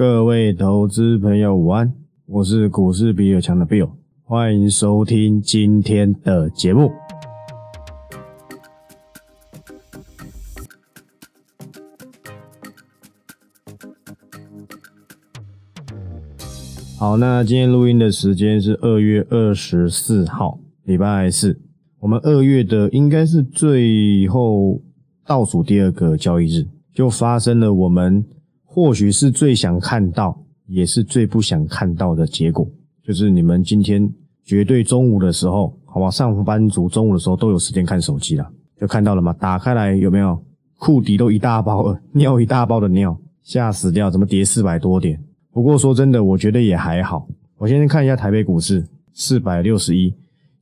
各位投资朋友午安，我是股市比尔强的 Bill，欢迎收听今天的节目。好，那今天录音的时间是二月二十四号，礼拜四。我们二月的应该是最后倒数第二个交易日，就发生了我们或许是最想看到，也是最不想看到的结果，就是你们今天绝对中午的时候，好吧，上班族中午的时候都有时间看手机了，就看到了吗？打开来有没有？裤底都一大包了，尿一大包的尿，吓死掉！怎么跌四百多点？不过说真的，我觉得也还好。我先看一下台北股市，四百六十一，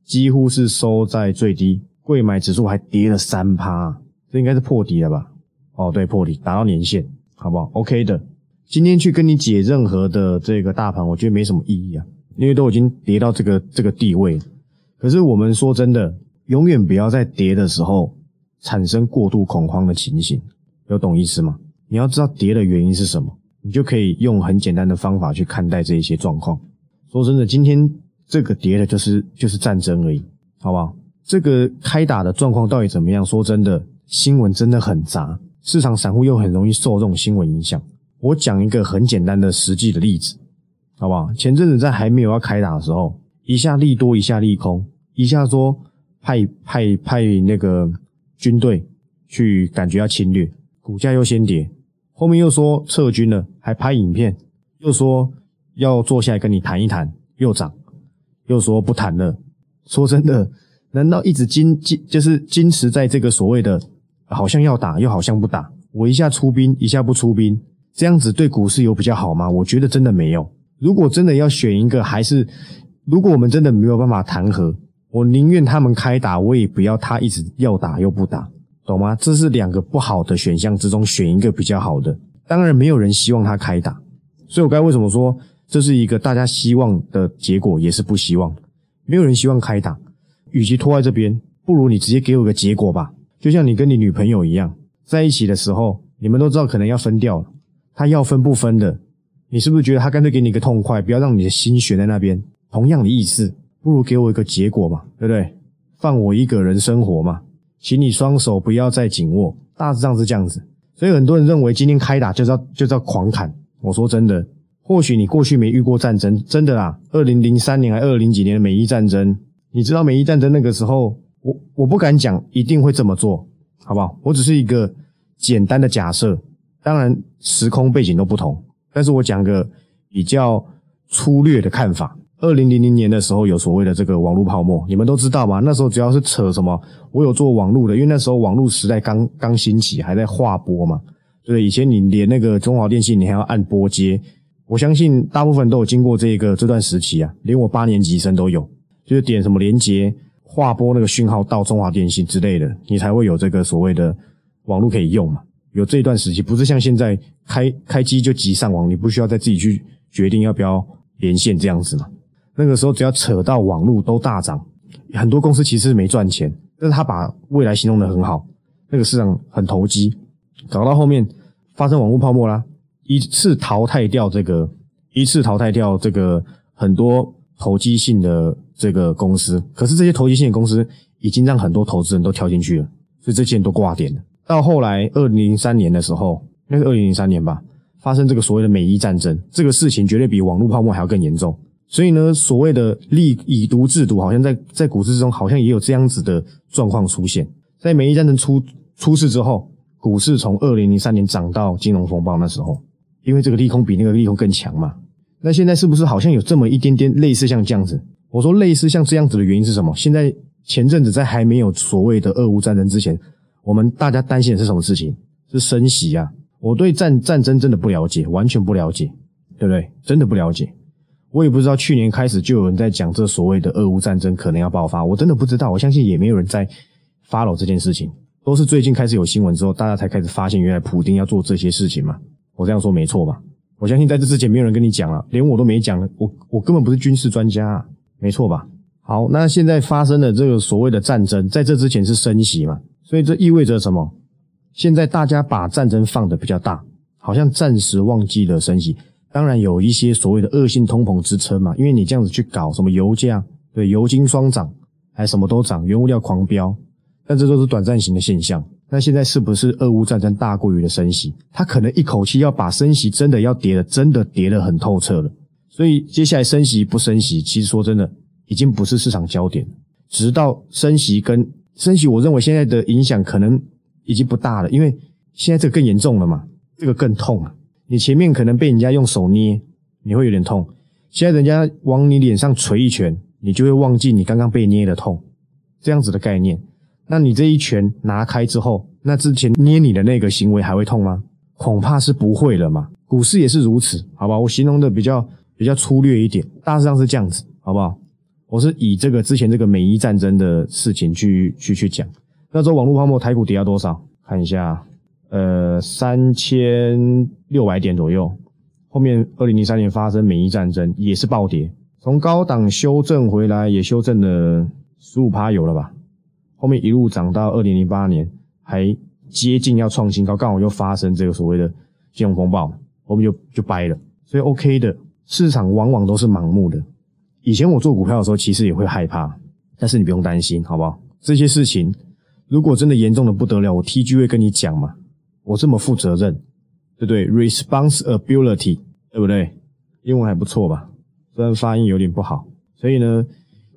几乎是收在最低，贵买指数还跌了三趴，这应该是破底了吧？哦，对，破底，达到年线，好不好？OK 的。今天去跟你解任何的这个大盘，我觉得没什么意义啊，因为都已经跌到这个这个地位。可是我们说真的，永远不要在跌的时候产生过度恐慌的情形，有懂意思吗？你要知道跌的原因是什么。你就可以用很简单的方法去看待这一些状况。说真的，今天这个跌的就是就是战争而已，好不好？这个开打的状况到底怎么样？说真的，新闻真的很杂，市场散户又很容易受这种新闻影响。我讲一个很简单的实际的例子，好不好？前阵子在还没有要开打的时候，一下利多，一下利空，一下说派派派那个军队去，感觉要侵略，股价又先跌。后面又说撤军了，还拍影片，又说要坐下来跟你谈一谈，又涨，又说不谈了。说真的，难道一直坚坚就是坚持在这个所谓的好像要打又好像不打，我一下出兵一下不出兵，这样子对股市有比较好吗？我觉得真的没有。如果真的要选一个，还是如果我们真的没有办法谈和，我宁愿他们开打，我也不要他一直要打又不打。懂吗？这是两个不好的选项之中选一个比较好的。当然，没有人希望他开打，所以我该为什么说这是一个大家希望的结果，也是不希望。没有人希望开打，与其拖在这边，不如你直接给我个结果吧。就像你跟你女朋友一样，在一起的时候，你们都知道可能要分掉了，他要分不分的，你是不是觉得他干脆给你个痛快，不要让你的心悬在那边？同样的意思，不如给我一个结果嘛，对不对？放我一个人生活嘛。请你双手不要再紧握，大致上是这样子。所以很多人认为今天开打就是要就是要狂砍。我说真的，或许你过去没遇过战争，真的啦。二零零三年还二零几年的美伊战争，你知道美伊战争那个时候，我我不敢讲一定会这么做，好不好？我只是一个简单的假设，当然时空背景都不同，但是我讲个比较粗略的看法。二零零零年的时候有所谓的这个网络泡沫，你们都知道吗？那时候只要是扯什么，我有做网络的，因为那时候网络时代刚刚兴起，还在划拨嘛。对，以前你连那个中华电信，你还要按拨接。我相信大部分都有经过这个这段时期啊，连我八年级生都有，就是点什么连接划拨那个讯号到中华电信之类的，你才会有这个所谓的网络可以用嘛。有这一段时期，不是像现在开开机就即上网，你不需要再自己去决定要不要连线这样子嘛。那个时候只要扯到网络都大涨，很多公司其实没赚钱，但是他把未来形容的很好，那个市场很投机，搞到后面发生网络泡沫啦，一次淘汰掉这个，一次淘汰掉这个很多投机性的这个公司，可是这些投机性的公司已经让很多投资人都跳进去了，所以这些都挂点了。到后来二零零三年的时候，那是二零零三年吧，发生这个所谓的美伊战争，这个事情绝对比网络泡沫还要更严重。所以呢，所谓的利以毒制毒，好像在在股市中好像也有这样子的状况出现。在美伊战争出出事之后，股市从二零零三年涨到金融风暴那时候，因为这个利空比那个利空更强嘛。那现在是不是好像有这么一点点类似像这样子？我说类似像这样子的原因是什么？现在前阵子在还没有所谓的俄乌战争之前，我们大家担心的是什么事情？是升息啊！我对战战争真的不了解，完全不了解，对不对？真的不了解。我也不知道，去年开始就有人在讲这所谓的俄乌战争可能要爆发，我真的不知道。我相信也没有人在 follow 这件事情，都是最近开始有新闻之后，大家才开始发现原来普丁要做这些事情嘛。我这样说没错吧？我相信在这之前没有人跟你讲了，连我都没讲，我我根本不是军事专家，没错吧？好，那现在发生的这个所谓的战争，在这之前是升息嘛，所以这意味着什么？现在大家把战争放的比较大，好像暂时忘记了升息。当然有一些所谓的恶性通膨支撑嘛，因为你这样子去搞什么油价，对，油金双涨，还什么都涨，原物料狂飙，但这都是短暂型的现象。那现在是不是俄乌战争大过于的升息？它可能一口气要把升息真的要跌的，真的跌得很透彻了。所以接下来升息不升息，其实说真的，已经不是市场焦点。直到升息跟升息，我认为现在的影响可能已经不大了，因为现在这个更严重了嘛，这个更痛啊。你前面可能被人家用手捏，你会有点痛。现在人家往你脸上捶一拳，你就会忘记你刚刚被捏的痛，这样子的概念。那你这一拳拿开之后，那之前捏你的那个行为还会痛吗？恐怕是不会了嘛。股市也是如此，好吧？我形容的比较比较粗略一点，大致上是这样子，好不好？我是以这个之前这个美伊战争的事情去去去讲。那时候网络泡沫，台股跌到多少？看一下。呃，三千六百点左右。后面二零零三年发生美伊战争，也是暴跌，从高档修正回来，也修正了十五趴有了吧？后面一路涨到二零零八年，还接近要创新高，刚好又发生这个所谓的金融风暴，后面就就掰了。所以 OK 的市场往往都是盲目的。以前我做股票的时候，其实也会害怕，但是你不用担心，好不好？这些事情如果真的严重的不得了，我 TG 会跟你讲嘛。我这么负责任，对不对？Responsibility，对不对？英文还不错吧？虽然发音有点不好。所以呢，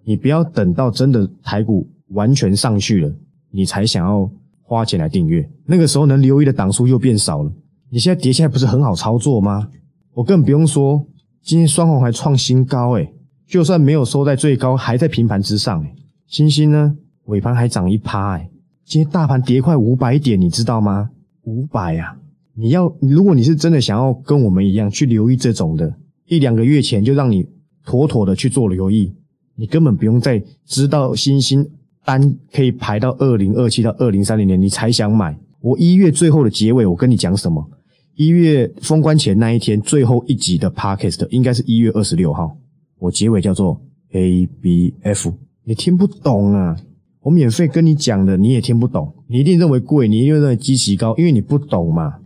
你不要等到真的台股完全上去了，你才想要花钱来订阅。那个时候能留意的档数又变少了。你现在跌下来不是很好操作吗？我更不用说，今天双红还创新高，诶就算没有收在最高，还在平盘之上，诶星星呢，尾盘还涨一趴，诶今天大盘跌快五百点，你知道吗？五百啊！你要如果你是真的想要跟我们一样去留意这种的，一两个月前就让你妥妥的去做留意，你根本不用再知道星星单可以排到二零二七到二零三零年，你才想买。我一月最后的结尾，我跟你讲什么？一月封关前那一天最后一集的 podcast 应该是一月二十六号，我结尾叫做 A B F，你听不懂啊？我免费跟你讲的，你也听不懂，你一定认为贵，你一定认为基期高，因为你不懂嘛。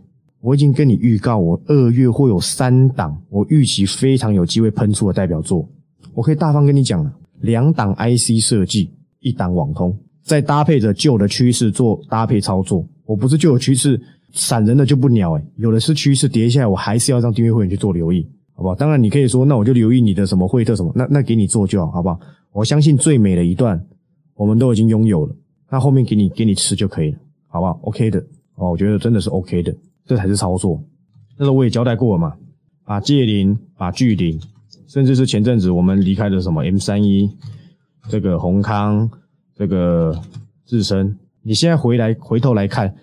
我已经跟你预告，我二月会有三档，我预期非常有机会喷出的代表作，我可以大方跟你讲了，两档 IC 设计，一档网通，再搭配着旧的趋势做搭配操作。我不是旧的趋势散人的就不鸟诶有的是趋势跌下来，我还是要让订阅会员去做留意，好不好？当然你可以说，那我就留意你的什么惠特什么，那那给你做就好，好不好？我相信最美的一段。我们都已经拥有了，那后面给你给你吃就可以了，好不好？OK 的哦，我觉得真的是 OK 的，这才是操作。那时候我也交代过了嘛，把借零，把巨零，甚至是前阵子我们离开的什么 M 三一，这个宏康，这个智深，你现在回来回头来看，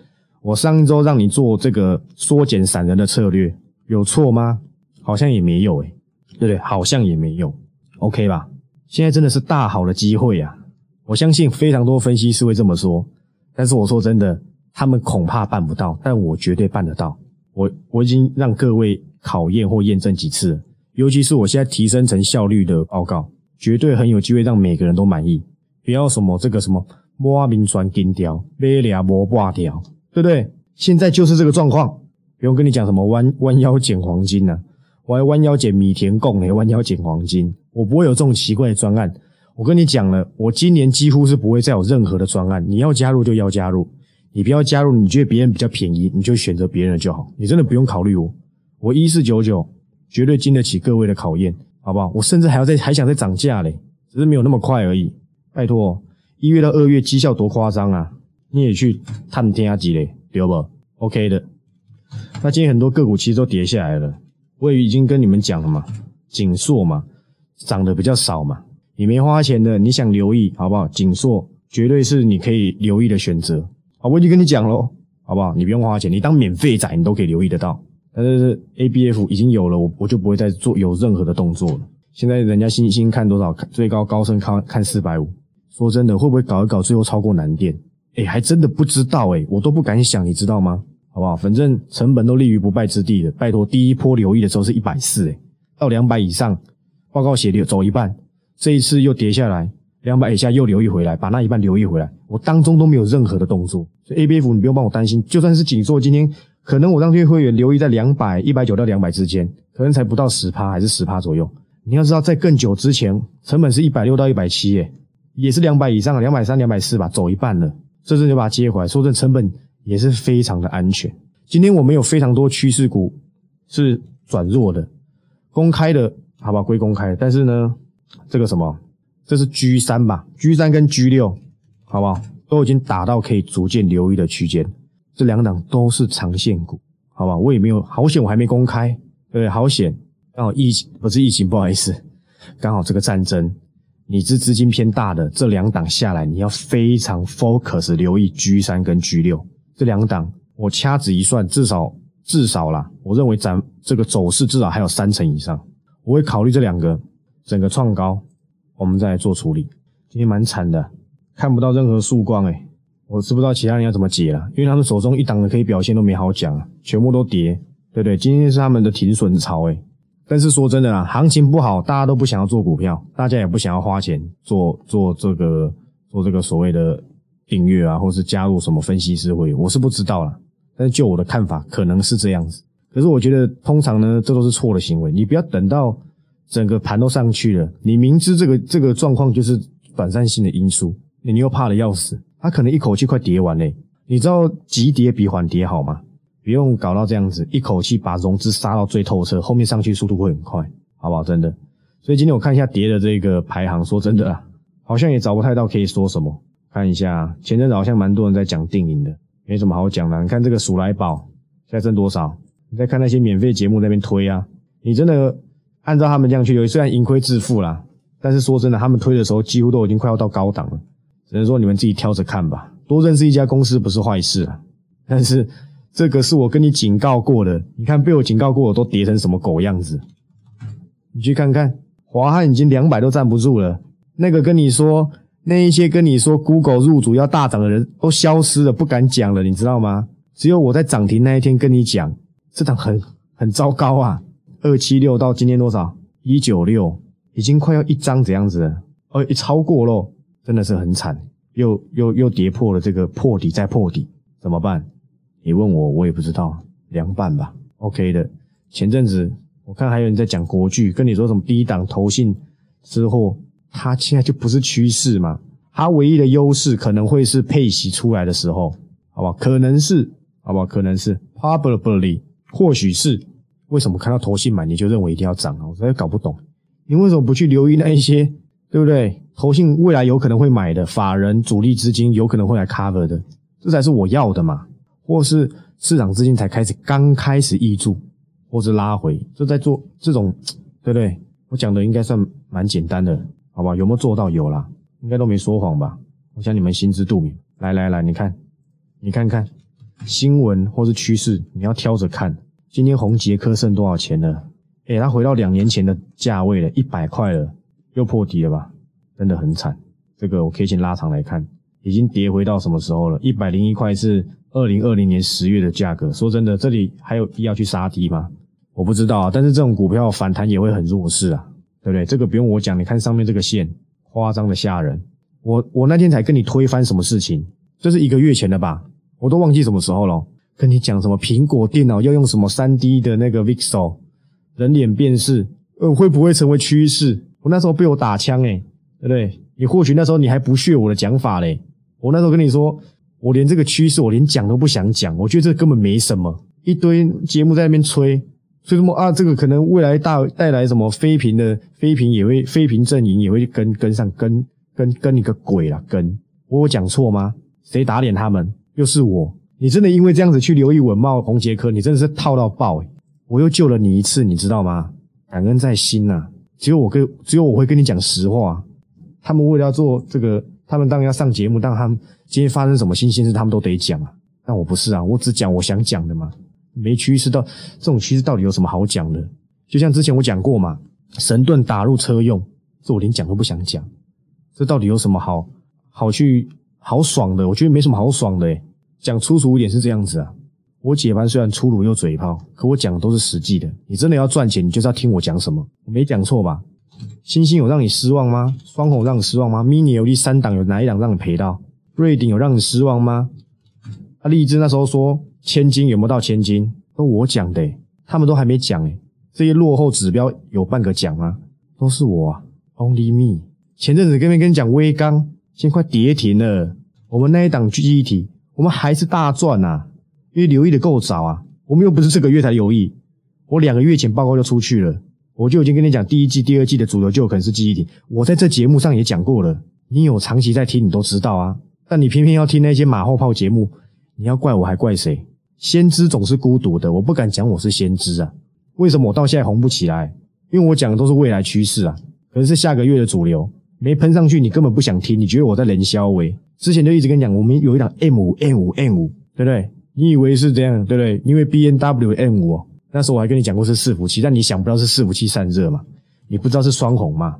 我上一周让你做这个缩减散人的策略，有错吗？好像也没有诶，对不对？好像也没有，OK 吧？现在真的是大好的机会呀！我相信非常多分析师会这么说，但是我说真的，他们恐怕办不到，但我绝对办得到。我我已经让各位考验或验证几次，尤其是我现在提升成效率的报告，绝对很有机会让每个人都满意。不要什么这个什么摸名传金条，买俩摸挂条，对不对？现在就是这个状况，不用跟你讲什么弯弯腰捡黄金呢，我还弯腰捡米田共呢，弯腰捡黄金，我不会有这种奇怪的专案。我跟你讲了，我今年几乎是不会再有任何的专案。你要加入就要加入，你不要加入，你觉得别人比较便宜，你就选择别人就好。你真的不用考虑我，我一四九九绝对经得起各位的考验，好不好？我甚至还要再还想再涨价嘞，只是没有那么快而已。拜托，一月到二月绩效多夸张啊！你也去探天下几嘞，对不？OK 的。那今天很多个股其实都跌下来了，我也已经跟你们讲了嘛，锦硕嘛，涨得比较少嘛。你没花钱的，你想留意好不好？锦硕绝对是你可以留意的选择。好，我已经跟你讲喽，好不好？你不用花钱，你当免费仔，你都可以留意得到。但是 A B F 已经有了，我我就不会再做有任何的动作了。现在人家星星看多少？最高高升看看四百五。说真的，会不会搞一搞，最后超过南电？哎，还真的不知道哎，我都不敢想，你知道吗？好不好？反正成本都立于不败之地的。拜托，第一波留意的时候是一百四，哎，到两百以上，报告写的走一半。这一次又跌下来，两百以下又留意回来，把那一半留意回来。我当中都没有任何的动作，所以 A B F 你不用帮我担心。就算是紧缩今天可能我让这些会员留意在两百、一百九到两百之间，可能才不到十趴，还是十趴左右。你要知道，在更久之前，成本是一百六到一百七，哎，也是两百以上，两百三、两百四吧，走一半了，这阵就把它接回来，说这成本也是非常的安全。今天我们有非常多趋势股是转弱的，公开的，好吧，归公开，但是呢，这个什么，这是 G 三吧，G 三跟 G 六，好不好，都已经打到可以逐渐留意的区间，这两档都是长线股，好吧，我也没有，好险我还没公开，对不对？好险，刚好疫情不是疫情，不好意思，刚好这个战争，你是资金偏大的，这两档下来，你要非常 focus 留意 G 三跟 G 六这两档。我掐指一算，至少至少啦，我认为咱这个走势至少还有三成以上。我会考虑这两个整个创高，我们再来做处理。今天蛮惨的，看不到任何曙光诶，我知不知道其他人要怎么解了，因为他们手中一档的可以表现都没好讲，全部都跌，对不对？今天是他们的停损潮诶，但是说真的啊，行情不好，大家都不想要做股票，大家也不想要花钱做做这个做这个所谓的订阅啊，或是加入什么分析师会，我是不知道了。但是就我的看法，可能是这样子。可是我觉得，通常呢，这都是错的行为。你不要等到整个盘都上去了，你明知这个这个状况就是短暂性的因素，你又怕的要死，它可能一口气快跌完嘞。你知道急跌比缓跌好吗？不用搞到这样子，一口气把融资杀到最透彻，后面上去速度会很快，好不好？真的。所以今天我看一下跌的这个排行，说真的啊，好像也找不太到可以说什么。看一下前阵子好像蛮多人在讲定盈的。没什么好讲的，你看这个鼠来宝现在挣多少？你再看那些免费节目那边推啊，你真的按照他们这样去留，虽然盈亏自负啦，但是说真的，他们推的时候几乎都已经快要到高档了，只能说你们自己挑着看吧。多认识一家公司不是坏事啊，但是这个是我跟你警告过的，你看被我警告过的都跌成什么狗样子？你去看看，华汉已经两百都站不住了，那个跟你说。那一些跟你说 Google 入主要大涨的人都消失了，不敢讲了，你知道吗？只有我在涨停那一天跟你讲，这档很很糟糕啊！二七六到今天多少？一九六，已经快要一张这样子了，哦，一超过咯，真的是很惨，又又又跌破了这个破底再破底，怎么办？你问我，我也不知道，凉拌吧。OK 的，前阵子我看还有人在讲国剧，跟你说什么低档投信之后。它现在就不是趋势嘛？它唯一的优势可能会是配息出来的时候，好不好？可能是，好不好？可能是，probably，或许是。为什么看到投信买你就认为一定要涨啊？我实在搞不懂。你为什么不去留意那一些，对不对？投信未来有可能会买的，法人主力资金有可能会来 cover 的，这才是我要的嘛？或是市场资金才开始刚开始挹注，或是拉回，就在做这种，对不对？我讲的应该算蛮简单的。好吧，有没有做到？有啦，应该都没说谎吧？我想你们心知肚明。来来来，你看，你看看新闻或是趋势，你要挑着看。今天红杰科剩多少钱了？诶，它回到两年前的价位了，一百块了，又破底了吧？真的很惨。这个我可以先拉长来看，已经跌回到什么时候了？一百零一块是二零二零年十月的价格。说真的，这里还有必要去杀低吗？我不知道啊。但是这种股票反弹也会很弱势啊。对不对？这个不用我讲，你看上面这个线，夸张的吓人。我我那天才跟你推翻什么事情？这是一个月前的吧？我都忘记什么时候了。跟你讲什么苹果电脑要用什么三 D 的那个 Vixel 人脸辨识，呃，会不会成为趋势？我那时候被我打枪诶，对不对？你或许那时候你还不屑我的讲法嘞。我那时候跟你说，我连这个趋势我连讲都不想讲，我觉得这根本没什么，一堆节目在那边吹。吹什么啊？这个可能未来大带来什么非屏的非屏也会非屏阵营也会跟跟上跟跟跟你个鬼啦跟我有讲错吗？谁打脸他们？又是我？你真的因为这样子去留意文茂红杰科，你真的是套到爆诶！我又救了你一次，你知道吗？感恩在心呐！只有我跟只有我会跟你讲实话。他们为了要做这个，他们当然要上节目，但他们今天发生什么新鲜事，他们都得讲啊。但我不是啊，我只讲我想讲的嘛。没趋势到这种趋势到底有什么好讲的？就像之前我讲过嘛，神盾打入车用，这我连讲都不想讲。这到底有什么好好去好爽的？我觉得没什么好爽的。讲粗俗一点是这样子啊，我解盘虽然粗鲁又嘴炮，可我讲的都是实际的。你真的要赚钱，你就是要听我讲什么。我没讲错吧？星星有让你失望吗？双红让你失望吗？mini 有第三档有哪一档让你赔到？瑞鼎有让你失望吗？啊，荔枝那时候说。千金有没有到千金，都我讲的，他们都还没讲哎。这些落后指标有半个讲吗，都是我啊，Only me。前阵子跟没跟你讲微钢，现在快跌停了。我们那一档记忆体，我们还是大赚呐，因为留意的够早啊。我们又不是这个月才留意，我两个月前报告就出去了，我就已经跟你讲，第一季、第二季的主流就有可能是记忆体。我在这节目上也讲过了，你有长期在听，你都知道啊。但你偏偏要听那些马后炮节目，你要怪我还怪谁？先知总是孤独的，我不敢讲我是先知啊。为什么我到现在红不起来？因为我讲的都是未来趋势啊，可能是下个月的主流没喷上去，你根本不想听，你觉得我在冷销喂？之前就一直跟你讲，我们有一档 M 五 M 五 M 五，对不对？你以为是这样，对不对？因为 B N W M 五，那时候我还跟你讲过是伺服器，但你想不到是伺服器散热嘛？你不知道是双红嘛？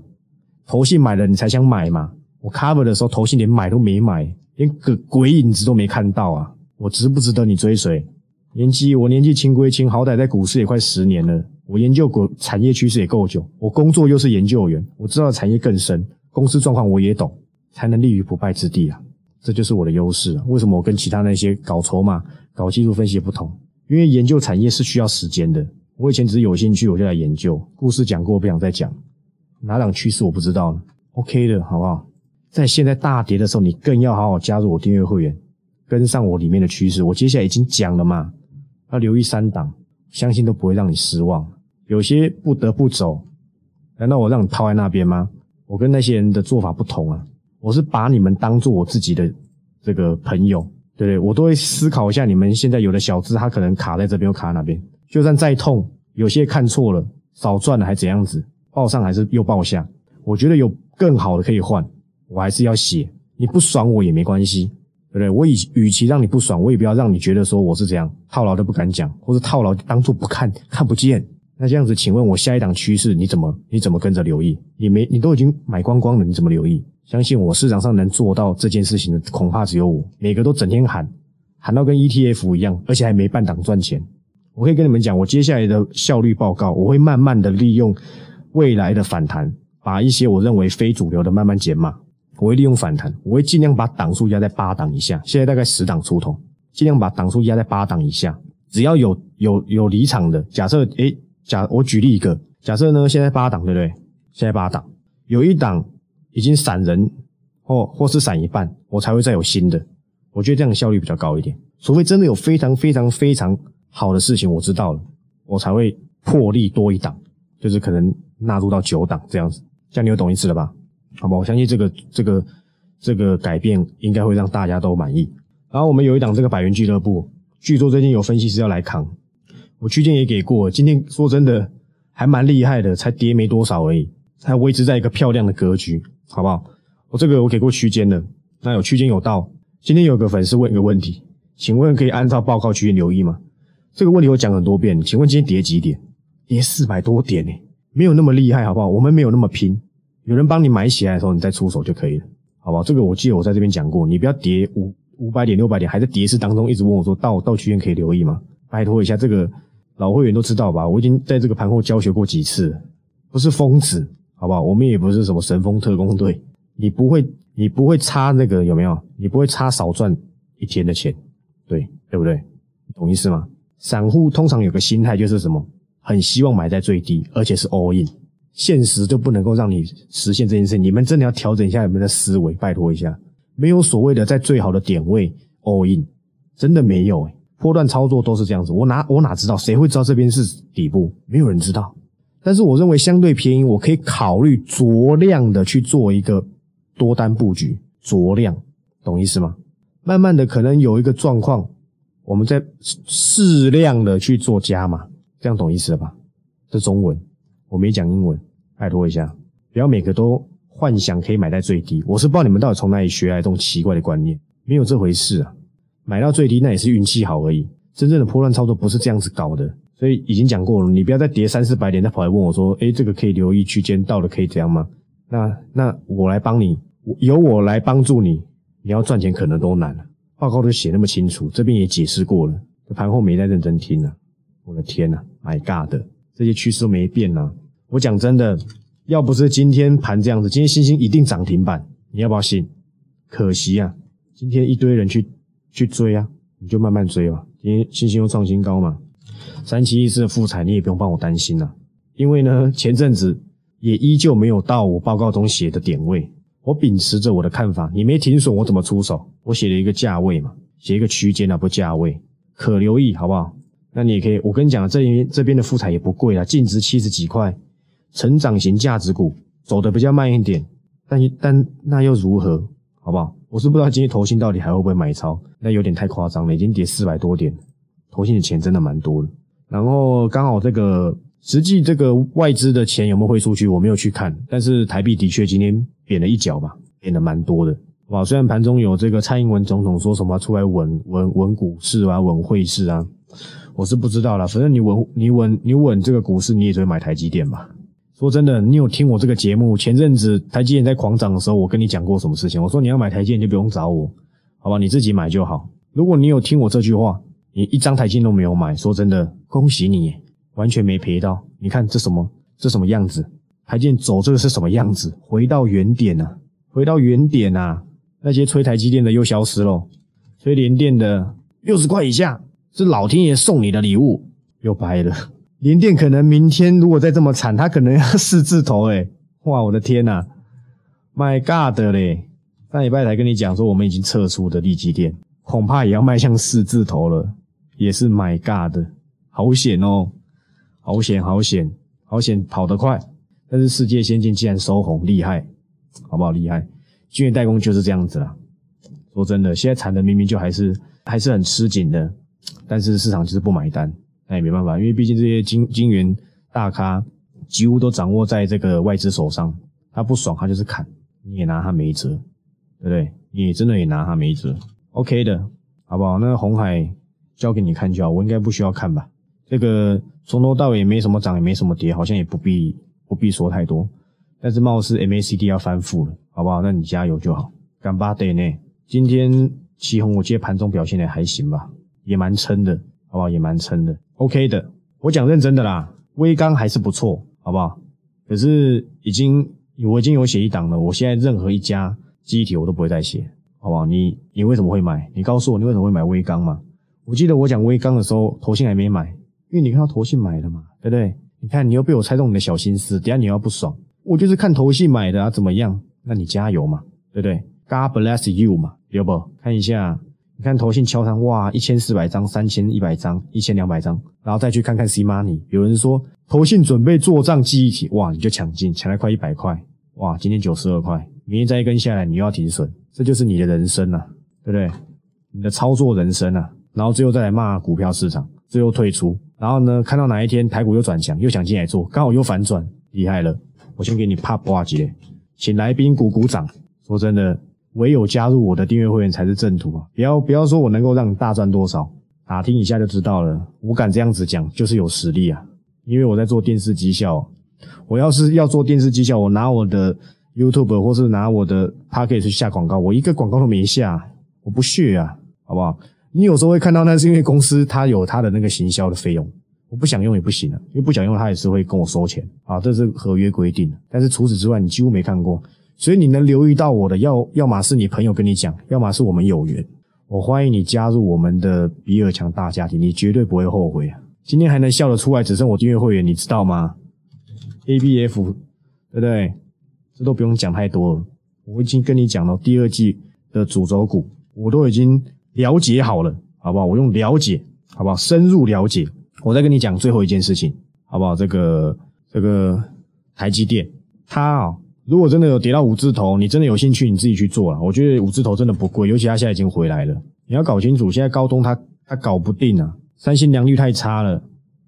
投信买了你才想买嘛？我 cover 的时候，投信连买都没买，连个鬼影子都没看到啊！我值不值得你追随？年纪我年纪轻归轻，好歹在股市也快十年了。我研究股产业趋势也够久，我工作又是研究员，我知道产业更深，公司状况我也懂，才能立于不败之地啊！这就是我的优势。为什么我跟其他那些搞筹码、搞技术分析不同？因为研究产业是需要时间的。我以前只是有兴趣，我就来研究。故事讲过，不想再讲。哪档趋势我不知道呢？OK 的，好不好？在现在大跌的时候，你更要好好加入我订阅会员，跟上我里面的趋势。我接下来已经讲了嘛。要留意三档，相信都不会让你失望。有些不得不走，难道我让你套在那边吗？我跟那些人的做法不同啊，我是把你们当做我自己的这个朋友，对不对？我都会思考一下，你们现在有的小资他可能卡在这边，又卡那边，就算再痛，有些看错了，少赚了还怎样子，报上还是又报下。我觉得有更好的可以换，我还是要写。你不爽我也没关系。对不对？我与与其让你不爽，我也不要让你觉得说我是这样套牢都不敢讲，或者套牢当做不看看不见。那这样子，请问我下一档趋势你怎么你怎么跟着留意？你没你都已经买光光了，你怎么留意？相信我，市场上能做到这件事情的恐怕只有我。每个都整天喊喊到跟 ETF 一样，而且还没半档赚钱。我可以跟你们讲，我接下来的效率报告，我会慢慢的利用未来的反弹，把一些我认为非主流的慢慢减码。我会利用反弹，我会尽量把档数压在八档以下，现在大概十档出头，尽量把档数压在八档以下。只要有有有离场的，假设诶，假我举例一个，假设呢现在八档对不对？现在八档，有一档已经散人或或是散一半，我才会再有新的。我觉得这样效率比较高一点。除非真的有非常非常非常好的事情我知道了，我才会破例多一档，就是可能纳入到九档这样子。这样你有懂意思了吧？好吧，我相信这个这个这个改变应该会让大家都满意。然后我们有一档这个百元俱乐部，据说最近有分析师要来扛，我区间也给过。今天说真的还蛮厉害的，才跌没多少而已，才维持在一个漂亮的格局，好不好？我这个我给过区间的，那有区间有到。今天有个粉丝问一个问题，请问可以按照报告区间留意吗？这个问题我讲很多遍，请问今天跌几点？跌四百多点呢，没有那么厉害，好不好？我们没有那么拼。有人帮你买起来的时候，你再出手就可以了，好不好？这个我记得我在这边讲过，你不要跌五五百点、六百点，还在跌势当中，一直问我说到到区间可以留意吗？拜托一下，这个老会员都知道吧？我已经在这个盘后教学过几次，不是疯子，好不好？我们也不是什么神风特工队，你不会，你不会差那个有没有？你不会差少赚一天的钱，对对不对？懂意思吗？散户通常有个心态就是什么？很希望买在最低，而且是 all in。现实就不能够让你实现这件事，你们真的要调整一下你们的思维，拜托一下，没有所谓的在最好的点位 all in，真的没有，波段操作都是这样子，我哪我哪知道，谁会知道这边是底部？没有人知道。但是我认为相对便宜，我可以考虑酌量的去做一个多单布局，酌量，懂意思吗？慢慢的可能有一个状况，我们再适量的去做加码，这样懂意思了吧？这中文。我没讲英文，拜托一下，不要每个都幻想可以买在最低。我是不知道你们到底从哪里学来这种奇怪的观念，没有这回事啊！买到最低那也是运气好而已，真正的破乱操作不是这样子搞的。所以已经讲过了，你不要再跌三四百点再跑来问我说：“诶，这个可以留意区间到了可以这样吗？”那那我来帮你，由我来帮助你，你要赚钱可能都难了。报告都写那么清楚，这边也解释过了，盘后没在认真听啊。我的天呐 m y God，这些趋势都没变呢。我讲真的，要不是今天盘这样子，今天星星一定涨停板，你要不要信？可惜啊，今天一堆人去去追啊，你就慢慢追吧。今天星星又创新高嘛，三七一四的复彩你也不用帮我担心了，因为呢前阵子也依旧没有到我报告中写的点位。我秉持着我的看法，你没停损我怎么出手？我写了一个价位嘛，写一个区间啊，不价位，可留意好不好？那你也可以，我跟你讲，这边这边的复彩也不贵啊，净值七十几块，成长型价值股走的比较慢一点，但但那又如何？好不好？我是不知道今天投信到底还会不会买超，那有点太夸张了，已经跌四百多点，投信的钱真的蛮多的。然后刚好这个实际这个外资的钱有没有汇出去，我没有去看，但是台币的确今天。贬了一角吧，贬的蛮多的，哇！虽然盘中有这个蔡英文总统说什么出来稳稳稳股市啊，稳汇市啊，我是不知道了。反正你稳你稳你稳这个股市，你也只会买台积电吧？说真的，你有听我这个节目？前阵子台积电在狂涨的时候，我跟你讲过什么事情？我说你要买台积电就不用找我，好吧？你自己买就好。如果你有听我这句话，你一张台积电都没有买，说真的，恭喜你，完全没赔到。你看这什么这什么样子？台积电走这个是什么样子？回到原点呐，回到原点呐。那些吹台积电的又消失喽，吹联电的六十块以下是老天爷送你的礼物，又白了。联电可能明天如果再这么惨，它可能要四字头哎！哇，我的天呐 m y God 嘞！上礼拜才跟你讲说我们已经撤出的利基电，恐怕也要迈向四字头了，也是 My God，好险哦，好险好险好险，跑得快。但是世界先进竟然收红，厉害，好不好？厉害！晶圆代工就是这样子啦。说真的，现在产能明明就还是还是很吃紧的，但是市场就是不买单，那也没办法，因为毕竟这些金金元大咖几乎都掌握在这个外资手上，他不爽他就是砍，你也拿他没辙，对不对？你也真的也拿他没辙。OK 的，好不好？那红海交给你看就好，我应该不需要看吧？这个从头到尾没什么涨，也没什么跌，好像也不必。不必说太多，但是貌似 MACD 要翻覆了，好不好？那你加油就好。干巴得呢？今天旗红我记得盘中表现的还行吧，也蛮撑的，好不好？也蛮撑的，OK 的。我讲认真的啦，微钢还是不错，好不好？可是已经我已经有写一档了，我现在任何一家机体我都不会再写，好不好？你你为什么会买？你告诉我你为什么会买微钢嘛？我记得我讲微钢的时候，投信还没买，因为你看到投信买了嘛，对不对？你看，你又被我猜中你的小心思，等下你要不爽，我就是看头信买的啊，怎么样？那你加油嘛，对不对？God bless you 嘛，有不？看一下，你看头信敲仓，哇，一千四百张、三千一百张、一千两百张，然后再去看看 C money，有人说头信准备做账记忆体，哇，你就抢进，抢了快一百块，哇，今天九十二块，明天再一根下来，你又要停损，这就是你的人生啊，对不对？你的操作人生啊，然后最后再来骂股票市场，最后退出。然后呢，看到哪一天台股又转强，又想进来做，刚好又反转，厉害了！我先给你啪挂机，请来宾鼓鼓掌。说真的，唯有加入我的订阅会员才是正途啊！不要不要说我能够让你大赚多少，打听一下就知道了。我敢这样子讲，就是有实力啊！因为我在做电视绩效，我要是要做电视绩效，我拿我的 YouTube 或是拿我的 Pocket 去下广告，我一个广告都没下，我不屑啊，好不好？你有时候会看到，那是因为公司它有它的那个行销的费用，我不想用也不行啊，因为不想用它也是会跟我收钱啊，这是合约规定的。但是除此之外，你几乎没看过，所以你能留意到我的，要要么是你朋友跟你讲，要么是我们有缘。我欢迎你加入我们的比尔强大家庭，你绝对不会后悔！今天还能笑得出来，只剩我订阅会员，你知道吗？A B F，对不对？这都不用讲太多了，我已经跟你讲了，第二季的主轴股，我都已经。了解好了，好不好？我用了解，好不好？深入了解。我再跟你讲最后一件事情，好不好？这个这个台积电，它啊，如果真的有跌到五字头，你真的有兴趣，你自己去做了。我觉得五字头真的不贵，尤其它现在已经回来了。你要搞清楚，现在高通它它搞不定啊，三星良率太差了，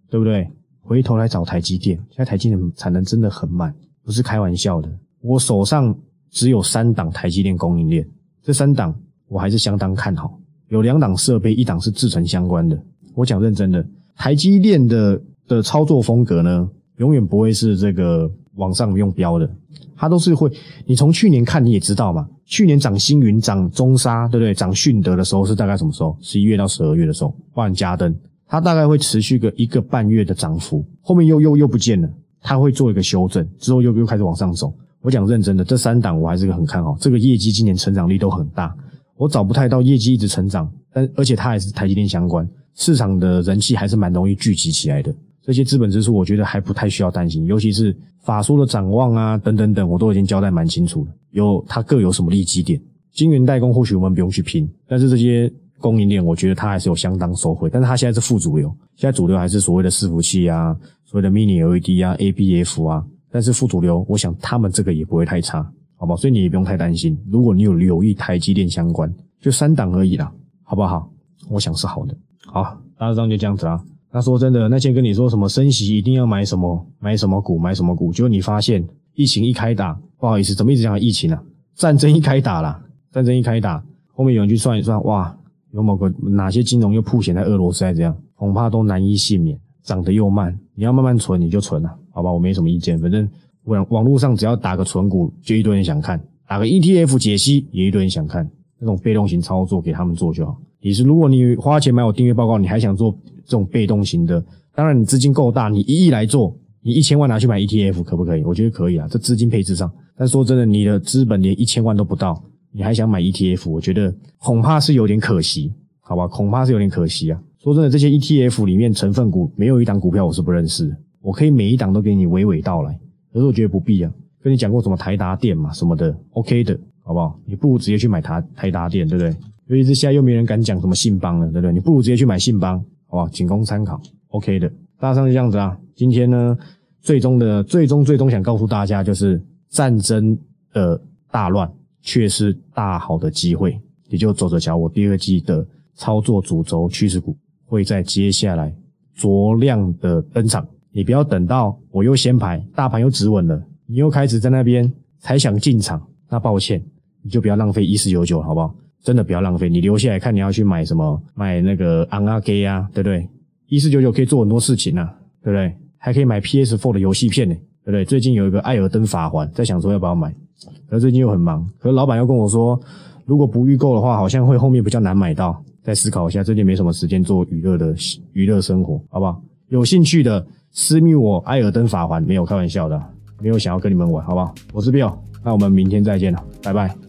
对不对？回头来找台积电，现在台积电产能真的很慢，不是开玩笑的。我手上只有三档台积电供应链，这三档我还是相当看好。有两档设备，一档是制程相关的。我讲认真的，台积电的的操作风格呢，永远不会是这个往上用标的，它都是会。你从去年看你也知道嘛，去年涨星云、涨中沙，对不对？涨迅德的时候是大概什么时候？十一月到十二月的时候，换加登，它大概会持续个一个半月的涨幅，后面又又又不见了，它会做一个修正，之后又又开始往上走。我讲认真的，这三档我还是很看好，这个业绩今年成长力都很大。我找不太到业绩一直成长，但而且它还是台积电相关，市场的人气还是蛮容易聚集起来的。这些资本支出，我觉得还不太需要担心，尤其是法说的展望啊，等等等，我都已经交代蛮清楚了。有它各有什么利基点，晶圆代工或许我们不用去拼，但是这些供应链，我觉得它还是有相当收回。但是它现在是副主流，现在主流还是所谓的伺服器啊，所谓的 Mini LED 啊，ABF 啊。但是副主流，我想他们这个也不会太差，好不好？所以你也不用太担心。如果你有留意台积电相关，就三档而已啦，好不好？我想是好的。好，大致上就这样子啦。那说真的，那些跟你说什么升息一定要买什么买什么股买什么股，结果你发现疫情一开打，不好意思，怎么一直讲疫情啊？战争一开打啦，战争一开打，后面有人去算一算，哇，有某个哪些金融又铺险在俄罗斯，还这样，恐怕都难以幸免。涨得又慢，你要慢慢存，你就存了，好吧？我没什么意见，反正网网络上只要打个存股，就一堆人想看；打个 ETF 解析，也一堆人想看。那种被动型操作给他们做就好。你是如果你花钱买我订阅报告，你还想做？这种被动型的，当然你资金够大，你一亿来做，你一千万拿去买 ETF 可不可以？我觉得可以啊，这资金配置上。但说真的，你的资本连一千万都不到，你还想买 ETF？我觉得恐怕是有点可惜，好吧？恐怕是有点可惜啊。说真的，这些 ETF 里面成分股没有一档股票我是不认识，我可以每一档都给你娓娓道来，可是我觉得不必啊。跟你讲过什么台达电嘛什么的，OK 的，好不好？你不如直接去买台台达电，对不对？尤其是现在又没人敢讲什么信邦了，对不对？你不如直接去买信邦。好吧，仅供参考，OK 的。大上就这样子啊。今天呢，最终的最终最终想告诉大家，就是战争的大乱却是大好的机会。也就走着瞧，我第二季的操作主轴趋势股会在接下来着量的登场。你不要等到我又先排，大盘又止稳了，你又开始在那边才想进场，那抱歉，你就不要浪费一四九九，好不好？真的不要浪费，你留下来看你要去买什么，买那个昂阿 G 啊，对不对？一四九九可以做很多事情呢，对不对？还可以买 PS4 的游戏片呢，对不对？最近有一个艾尔登法环，在想说要不要买，可是最近又很忙，可是老板又跟我说，如果不预购的话，好像会后面比较难买到，再思考一下，最近没什么时间做娱乐的娱乐生活，好不好？有兴趣的私密我艾尔登法环，没有开玩笑的，没有想要跟你们玩，好不好？我是 Bill，那我们明天再见了，拜拜。